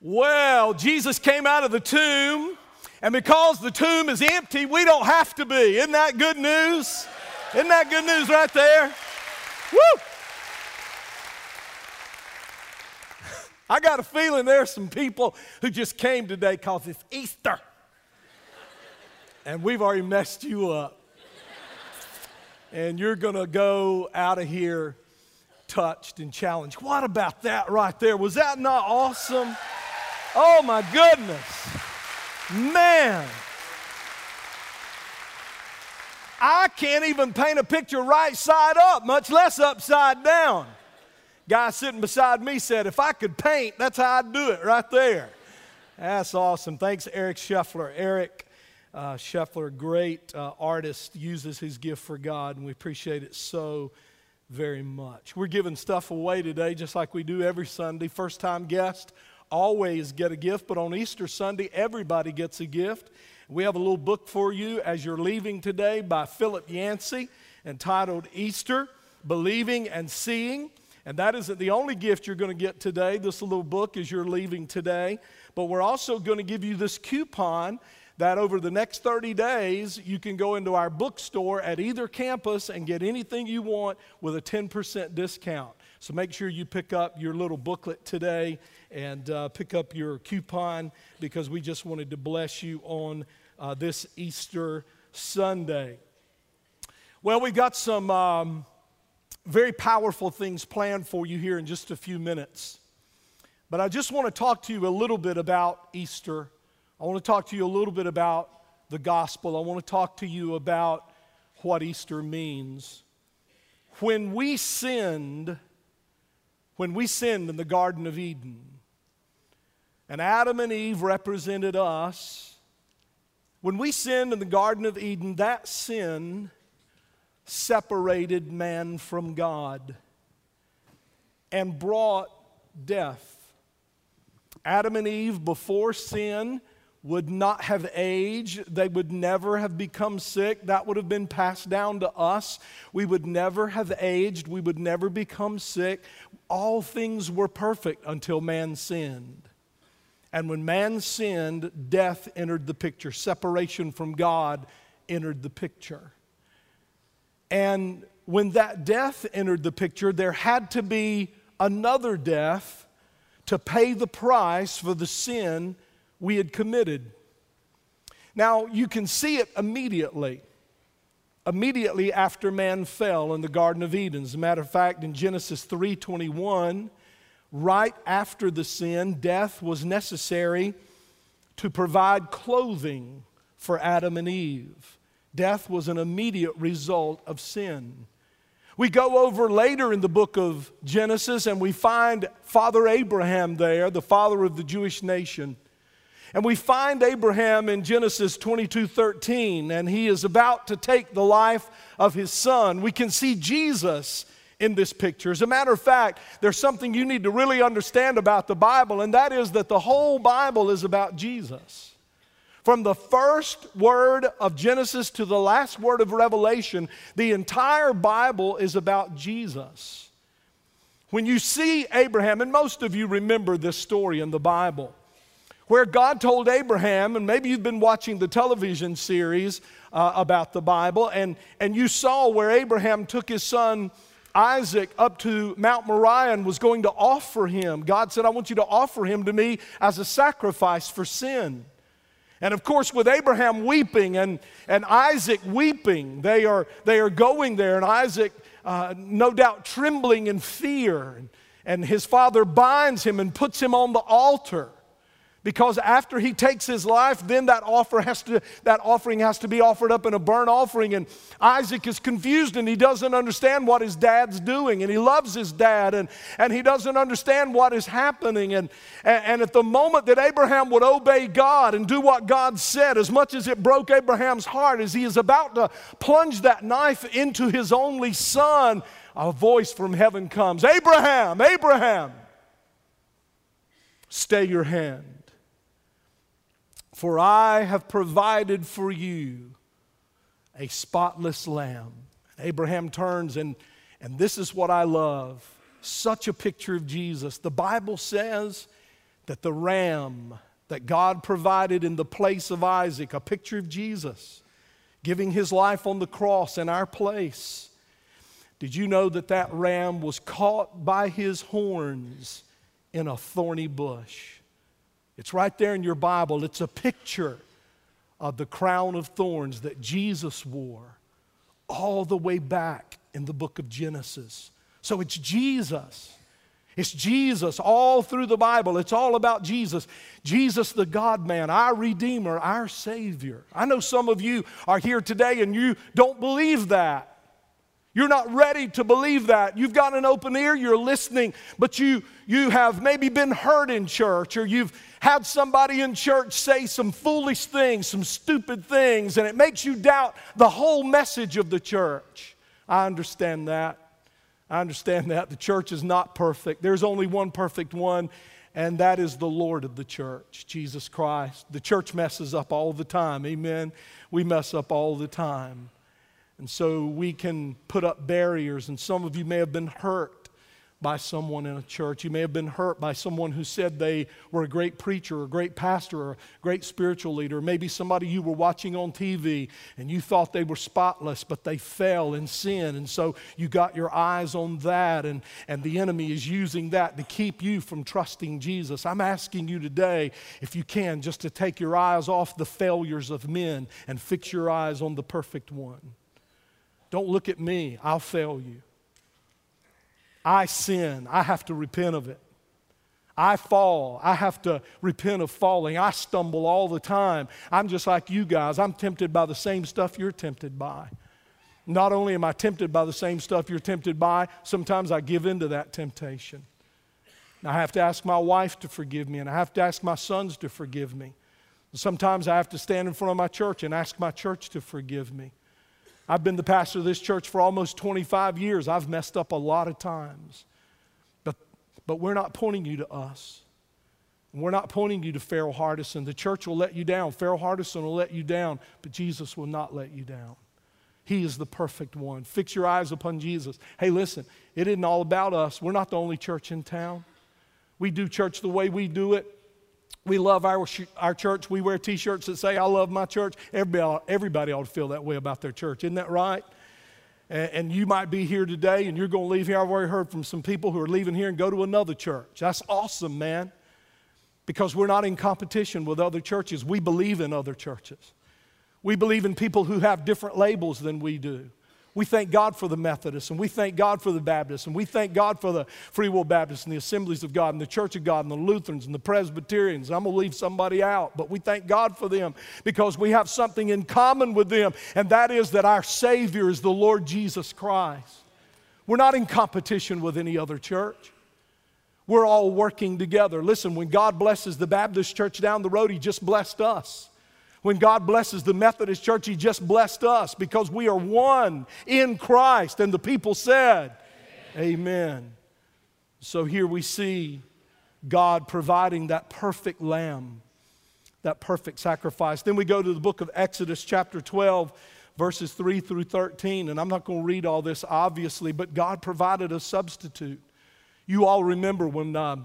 Well, Jesus came out of the tomb, and because the tomb is empty, we don't have to be. Isn't that good news? Isn't that good news right there? Woo! I got a feeling there's some people who just came today because it's Easter. And we've already messed you up. And you're going to go out of here touched and challenged. What about that right there? Was that not awesome? Oh my goodness. Man. I can't even paint a picture right side up, much less upside down. Guy sitting beside me said, If I could paint, that's how I'd do it right there. That's awesome. Thanks, Eric Scheffler. Eric uh, Scheffler, great uh, artist, uses his gift for God, and we appreciate it so very much. We're giving stuff away today, just like we do every Sunday. First time guest always get a gift, but on Easter Sunday, everybody gets a gift. We have a little book for you as you're leaving today by Philip Yancey entitled Easter Believing and Seeing. And that isn't the only gift you're going to get today. This little book as you're leaving today. But we're also going to give you this coupon that over the next 30 days, you can go into our bookstore at either campus and get anything you want with a 10% discount. So make sure you pick up your little booklet today and uh, pick up your coupon because we just wanted to bless you on uh, this Easter Sunday. Well, we've got some um, very powerful things planned for you here in just a few minutes. But I just want to talk to you a little bit about Easter. I want to talk to you a little bit about the gospel. I want to talk to you about what Easter means. When we sinned, when we sinned in the Garden of Eden, and Adam and Eve represented us. When we sinned in the Garden of Eden, that sin separated man from God and brought death. Adam and Eve, before sin, would not have aged. They would never have become sick. That would have been passed down to us. We would never have aged. We would never become sick. All things were perfect until man sinned. And when man sinned, death entered the picture, separation from God entered the picture. And when that death entered the picture, there had to be another death to pay the price for the sin we had committed. Now, you can see it immediately. Immediately after man fell in the Garden of Eden. As a matter of fact, in Genesis 3:21, right after the sin, death was necessary to provide clothing for Adam and Eve. Death was an immediate result of sin. We go over later in the book of Genesis and we find Father Abraham there, the father of the Jewish nation. And we find Abraham in Genesis 22 13, and he is about to take the life of his son. We can see Jesus in this picture. As a matter of fact, there's something you need to really understand about the Bible, and that is that the whole Bible is about Jesus. From the first word of Genesis to the last word of Revelation, the entire Bible is about Jesus. When you see Abraham, and most of you remember this story in the Bible, where God told Abraham, and maybe you've been watching the television series uh, about the Bible, and, and you saw where Abraham took his son Isaac up to Mount Moriah and was going to offer him. God said, I want you to offer him to me as a sacrifice for sin. And of course, with Abraham weeping and, and Isaac weeping, they are, they are going there, and Isaac, uh, no doubt, trembling in fear. And, and his father binds him and puts him on the altar. Because after he takes his life, then that offer has to, that offering has to be offered up in a burnt offering. And Isaac is confused and he doesn't understand what his dad's doing. And he loves his dad and, and he doesn't understand what is happening. And, and, and at the moment that Abraham would obey God and do what God said, as much as it broke Abraham's heart, as he is about to plunge that knife into his only son, a voice from heaven comes Abraham, Abraham, stay your hand. For I have provided for you a spotless lamb. Abraham turns, and, and this is what I love such a picture of Jesus. The Bible says that the ram that God provided in the place of Isaac, a picture of Jesus, giving his life on the cross in our place. Did you know that that ram was caught by his horns in a thorny bush? It's right there in your Bible. It's a picture of the crown of thorns that Jesus wore all the way back in the book of Genesis. So it's Jesus. It's Jesus all through the Bible. It's all about Jesus. Jesus, the God man, our Redeemer, our Savior. I know some of you are here today and you don't believe that. You're not ready to believe that. You've got an open ear, you're listening, but you, you have maybe been hurt in church or you've had somebody in church say some foolish things, some stupid things, and it makes you doubt the whole message of the church. I understand that. I understand that. The church is not perfect. There's only one perfect one, and that is the Lord of the church, Jesus Christ. The church messes up all the time. Amen. We mess up all the time. And so we can put up barriers, and some of you may have been hurt by someone in a church. You may have been hurt by someone who said they were a great preacher, or a great pastor, or a great spiritual leader. Maybe somebody you were watching on TV and you thought they were spotless, but they fell in sin. And so you got your eyes on that, and, and the enemy is using that to keep you from trusting Jesus. I'm asking you today, if you can, just to take your eyes off the failures of men and fix your eyes on the perfect one. Don't look at me, I'll fail you. I sin, I have to repent of it. I fall. I have to repent of falling. I stumble all the time. I'm just like you guys. I'm tempted by the same stuff you're tempted by. Not only am I tempted by the same stuff you're tempted by, sometimes I give in to that temptation. I have to ask my wife to forgive me, and I have to ask my sons to forgive me. Sometimes I have to stand in front of my church and ask my church to forgive me. I've been the pastor of this church for almost 25 years. I've messed up a lot of times. But, but we're not pointing you to us. We're not pointing you to Farrell Hardison. The church will let you down. Farrell Hardison will let you down, but Jesus will not let you down. He is the perfect one. Fix your eyes upon Jesus. Hey, listen, it isn't all about us. We're not the only church in town. We do church the way we do it. We love our, our church. We wear t shirts that say, I love my church. Everybody, everybody ought to feel that way about their church. Isn't that right? And, and you might be here today and you're going to leave here. I've already heard from some people who are leaving here and go to another church. That's awesome, man. Because we're not in competition with other churches. We believe in other churches. We believe in people who have different labels than we do. We thank God for the Methodists, and we thank God for the Baptists, and we thank God for the Free Will Baptists, and the Assemblies of God, and the Church of God, and the Lutherans, and the Presbyterians. I'm going to leave somebody out, but we thank God for them because we have something in common with them, and that is that our Savior is the Lord Jesus Christ. We're not in competition with any other church. We're all working together. Listen, when God blesses the Baptist church down the road, He just blessed us. When God blesses the Methodist Church, He just blessed us because we are one in Christ. And the people said, Amen. Amen. So here we see God providing that perfect lamb, that perfect sacrifice. Then we go to the book of Exodus, chapter 12, verses 3 through 13. And I'm not going to read all this, obviously, but God provided a substitute. You all remember when uh,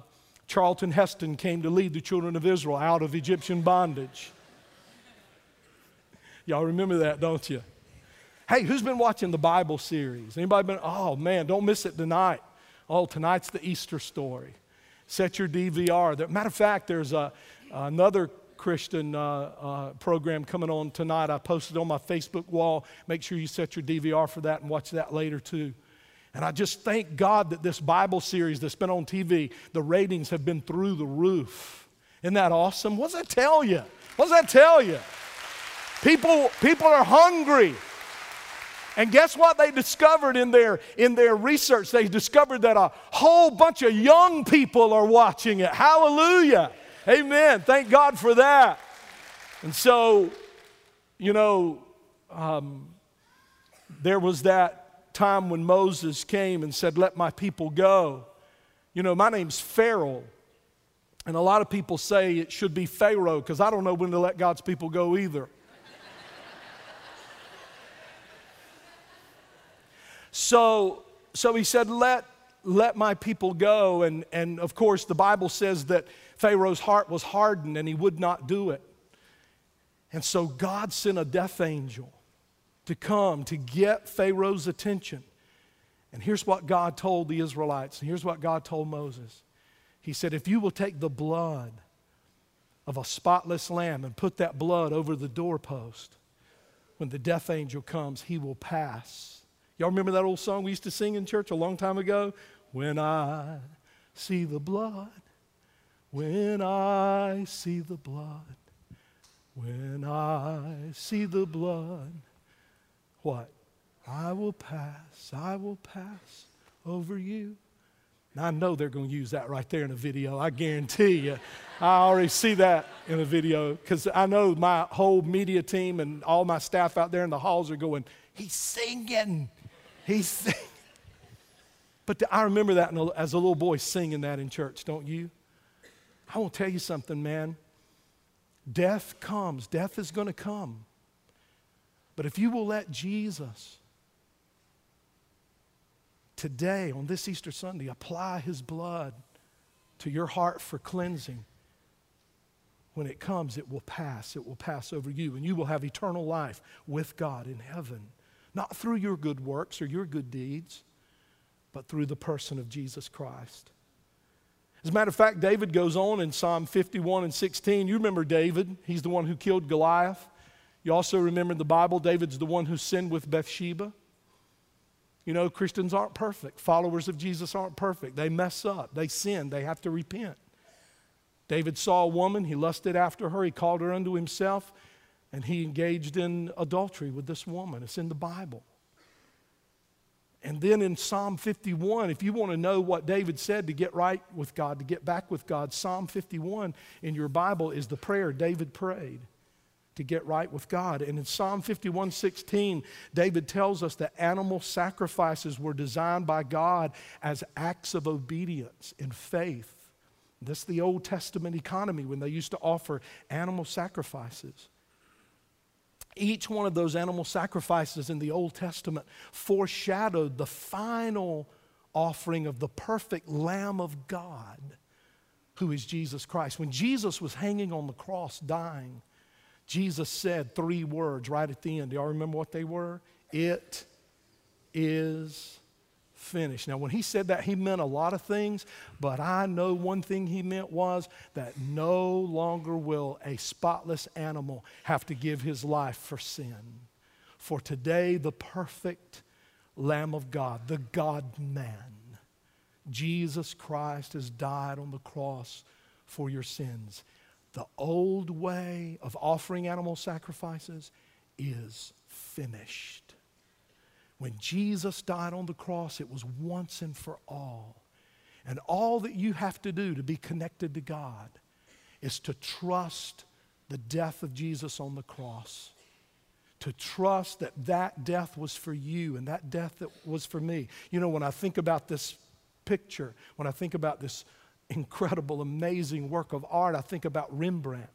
Charlton Heston came to lead the children of Israel out of Egyptian bondage. Y'all remember that, don't you? Hey, who's been watching the Bible series? Anybody been? Oh man, don't miss it tonight. Oh, tonight's the Easter story. Set your DVR. Matter of fact, there's a, another Christian uh, uh, program coming on tonight. I posted on my Facebook wall. Make sure you set your DVR for that and watch that later too. And I just thank God that this Bible series that's been on TV, the ratings have been through the roof. Isn't that awesome? What does that tell you? What does that tell you? People, people are hungry. And guess what they discovered in their, in their research? They discovered that a whole bunch of young people are watching it. Hallelujah. Amen. Thank God for that. And so, you know, um, there was that time when Moses came and said, Let my people go. You know, my name's Farrell. And a lot of people say it should be Pharaoh because I don't know when to let God's people go either. So, so he said, Let let my people go. And, and of course, the Bible says that Pharaoh's heart was hardened and he would not do it. And so God sent a death angel to come to get Pharaoh's attention. And here's what God told the Israelites, and here's what God told Moses. He said, If you will take the blood of a spotless lamb and put that blood over the doorpost, when the death angel comes, he will pass. Y'all remember that old song we used to sing in church a long time ago? When I see the blood, when I see the blood, when I see the blood, what? I will pass, I will pass over you. Now, I know they're going to use that right there in a video. I guarantee you. I already see that in a video because I know my whole media team and all my staff out there in the halls are going, He's singing. He's. But the, I remember that as a little boy singing that in church, don't you? I want to tell you something, man. Death comes, death is going to come. But if you will let Jesus today, on this Easter Sunday, apply his blood to your heart for cleansing, when it comes, it will pass. It will pass over you, and you will have eternal life with God in heaven. Not through your good works or your good deeds, but through the person of Jesus Christ. As a matter of fact, David goes on in Psalm 51 and 16. You remember David, he's the one who killed Goliath. You also remember in the Bible, David's the one who sinned with Bathsheba. You know, Christians aren't perfect. Followers of Jesus aren't perfect. They mess up, they sin, they have to repent. David saw a woman, he lusted after her, he called her unto himself, and he engaged in adultery with this woman. It's in the Bible. And then in Psalm 51, if you want to know what David said to get right with God, to get back with God, Psalm 51 in your Bible is the prayer David prayed to get right with God. And in Psalm 51 16, David tells us that animal sacrifices were designed by God as acts of obedience in faith. This is the Old Testament economy when they used to offer animal sacrifices. Each one of those animal sacrifices in the Old Testament foreshadowed the final offering of the perfect Lamb of God, who is Jesus Christ. When Jesus was hanging on the cross dying, Jesus said three words right at the end. Do y'all remember what they were? It is finished. Now, when he said that, he meant a lot of things, but I know one thing he meant was that no longer will a spotless animal have to give his life for sin. For today, the perfect Lamb of God, the God man, Jesus Christ has died on the cross for your sins. The old way of offering animal sacrifices is finished. When Jesus died on the cross, it was once and for all. And all that you have to do to be connected to God is to trust the death of Jesus on the cross. To trust that that death was for you and that death that was for me. You know, when I think about this picture, when I think about this incredible, amazing work of art, I think about Rembrandt.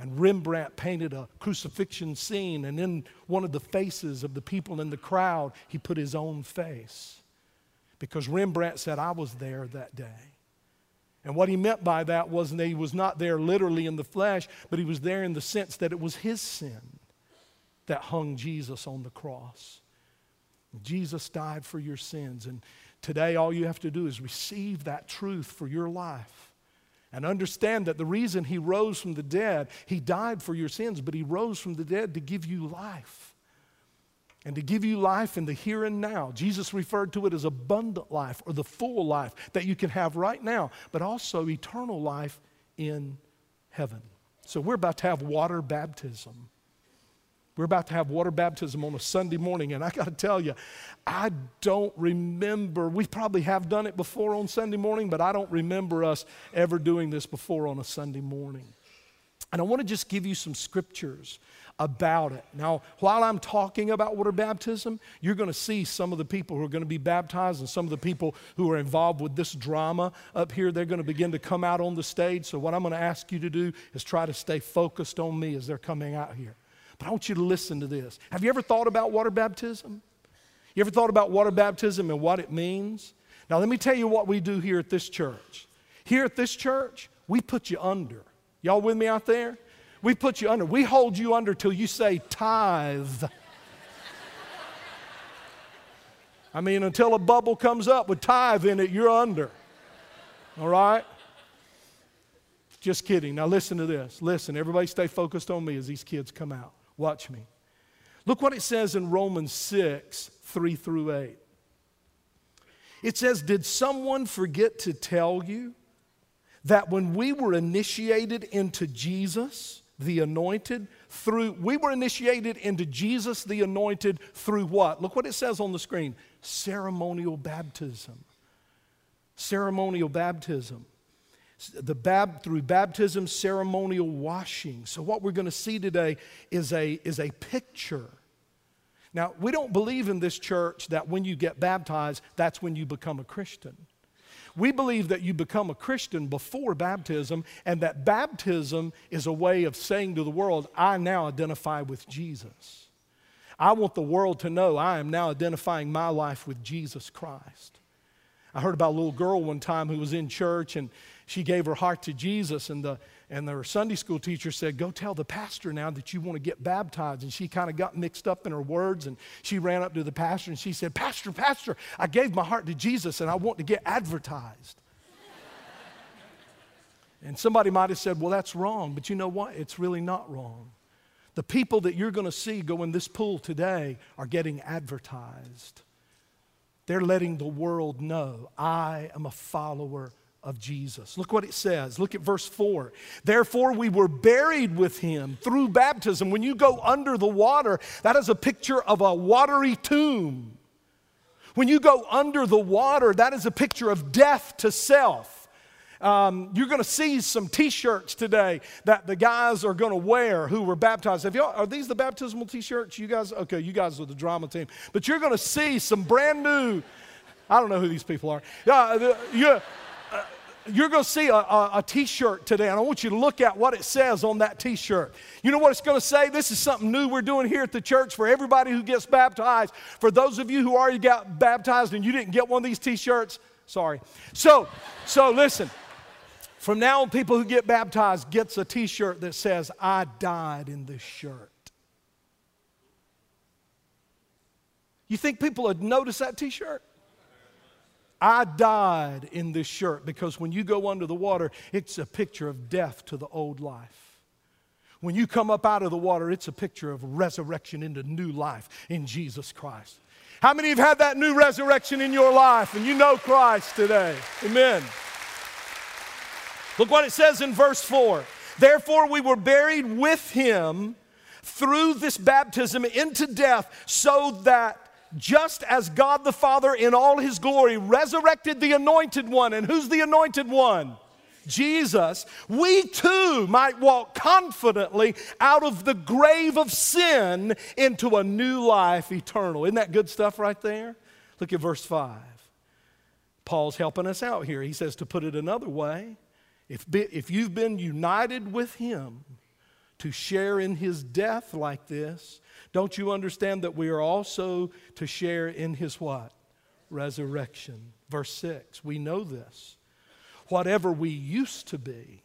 And Rembrandt painted a crucifixion scene, and in one of the faces of the people in the crowd, he put his own face. Because Rembrandt said, I was there that day. And what he meant by that was that he was not there literally in the flesh, but he was there in the sense that it was his sin that hung Jesus on the cross. Jesus died for your sins. And Today, all you have to do is receive that truth for your life and understand that the reason he rose from the dead, he died for your sins, but he rose from the dead to give you life and to give you life in the here and now. Jesus referred to it as abundant life or the full life that you can have right now, but also eternal life in heaven. So, we're about to have water baptism. We're about to have water baptism on a Sunday morning, and I got to tell you, I don't remember. We probably have done it before on Sunday morning, but I don't remember us ever doing this before on a Sunday morning. And I want to just give you some scriptures about it. Now, while I'm talking about water baptism, you're going to see some of the people who are going to be baptized and some of the people who are involved with this drama up here. They're going to begin to come out on the stage. So, what I'm going to ask you to do is try to stay focused on me as they're coming out here. But I want you to listen to this. Have you ever thought about water baptism? You ever thought about water baptism and what it means? Now, let me tell you what we do here at this church. Here at this church, we put you under. Y'all with me out there? We put you under. We hold you under till you say tithe. I mean, until a bubble comes up with tithe in it, you're under. All right? Just kidding. Now, listen to this. Listen, everybody stay focused on me as these kids come out. Watch me. Look what it says in Romans 6 3 through 8. It says, Did someone forget to tell you that when we were initiated into Jesus, the anointed, through, we were initiated into Jesus, the anointed, through what? Look what it says on the screen ceremonial baptism. Ceremonial baptism. The bab, through baptism, ceremonial washing. So, what we're going to see today is a, is a picture. Now, we don't believe in this church that when you get baptized, that's when you become a Christian. We believe that you become a Christian before baptism, and that baptism is a way of saying to the world, I now identify with Jesus. I want the world to know I am now identifying my life with Jesus Christ. I heard about a little girl one time who was in church and she gave her heart to Jesus, and the and their Sunday school teacher said, Go tell the pastor now that you want to get baptized. And she kind of got mixed up in her words, and she ran up to the pastor and she said, Pastor, Pastor, I gave my heart to Jesus and I want to get advertised. and somebody might have said, Well, that's wrong. But you know what? It's really not wrong. The people that you're going to see go in this pool today are getting advertised. They're letting the world know I am a follower of Jesus. Look what it says. Look at verse 4. Therefore, we were buried with him through baptism. When you go under the water, that is a picture of a watery tomb. When you go under the water, that is a picture of death to self. Um, you're going to see some T-shirts today that the guys are going to wear who were baptized. Have y'all, are these the baptismal T-shirts? You guys, okay, you guys are the drama team. But you're going to see some brand new. I don't know who these people are. Yeah, uh, you're going to see a a, a t-shirt today, and I want you to look at what it says on that t-shirt. You know what it's going to say? This is something new we're doing here at the church for everybody who gets baptized. For those of you who already got baptized and you didn't get one of these t-shirts, sorry. So, so listen. From now on, people who get baptized gets a t-shirt that says, I died in this shirt. You think people would notice that t-shirt? I died in this shirt because when you go under the water, it's a picture of death to the old life. When you come up out of the water, it's a picture of resurrection into new life in Jesus Christ. How many have had that new resurrection in your life and you know Christ today? Amen. Look what it says in verse 4. Therefore, we were buried with him through this baptism into death, so that just as God the Father in all his glory resurrected the anointed one. And who's the anointed one? Jesus, we too might walk confidently out of the grave of sin into a new life eternal. Isn't that good stuff right there? Look at verse 5. Paul's helping us out here. He says, to put it another way, if, if you've been united with him to share in his death like this, don't you understand that we are also to share in his what? Resurrection. Verse 6. We know this. Whatever we used to be,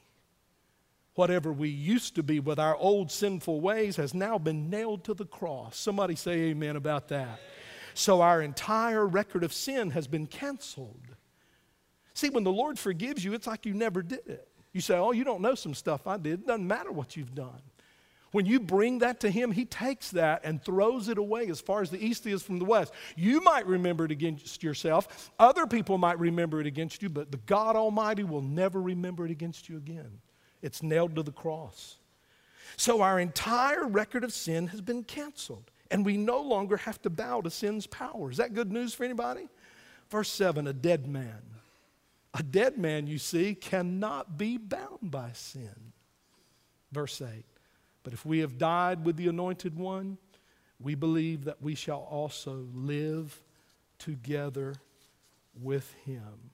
whatever we used to be with our old sinful ways has now been nailed to the cross. Somebody say amen about that. So our entire record of sin has been canceled. See, when the Lord forgives you, it's like you never did it. You say, Oh, you don't know some stuff I did. It doesn't matter what you've done. When you bring that to Him, He takes that and throws it away as far as the east is from the west. You might remember it against yourself, other people might remember it against you, but the God Almighty will never remember it against you again. It's nailed to the cross. So our entire record of sin has been canceled, and we no longer have to bow to sin's power. Is that good news for anybody? Verse 7 a dead man. A dead man, you see, cannot be bound by sin. Verse 8 but if we have died with the anointed one, we believe that we shall also live together with him.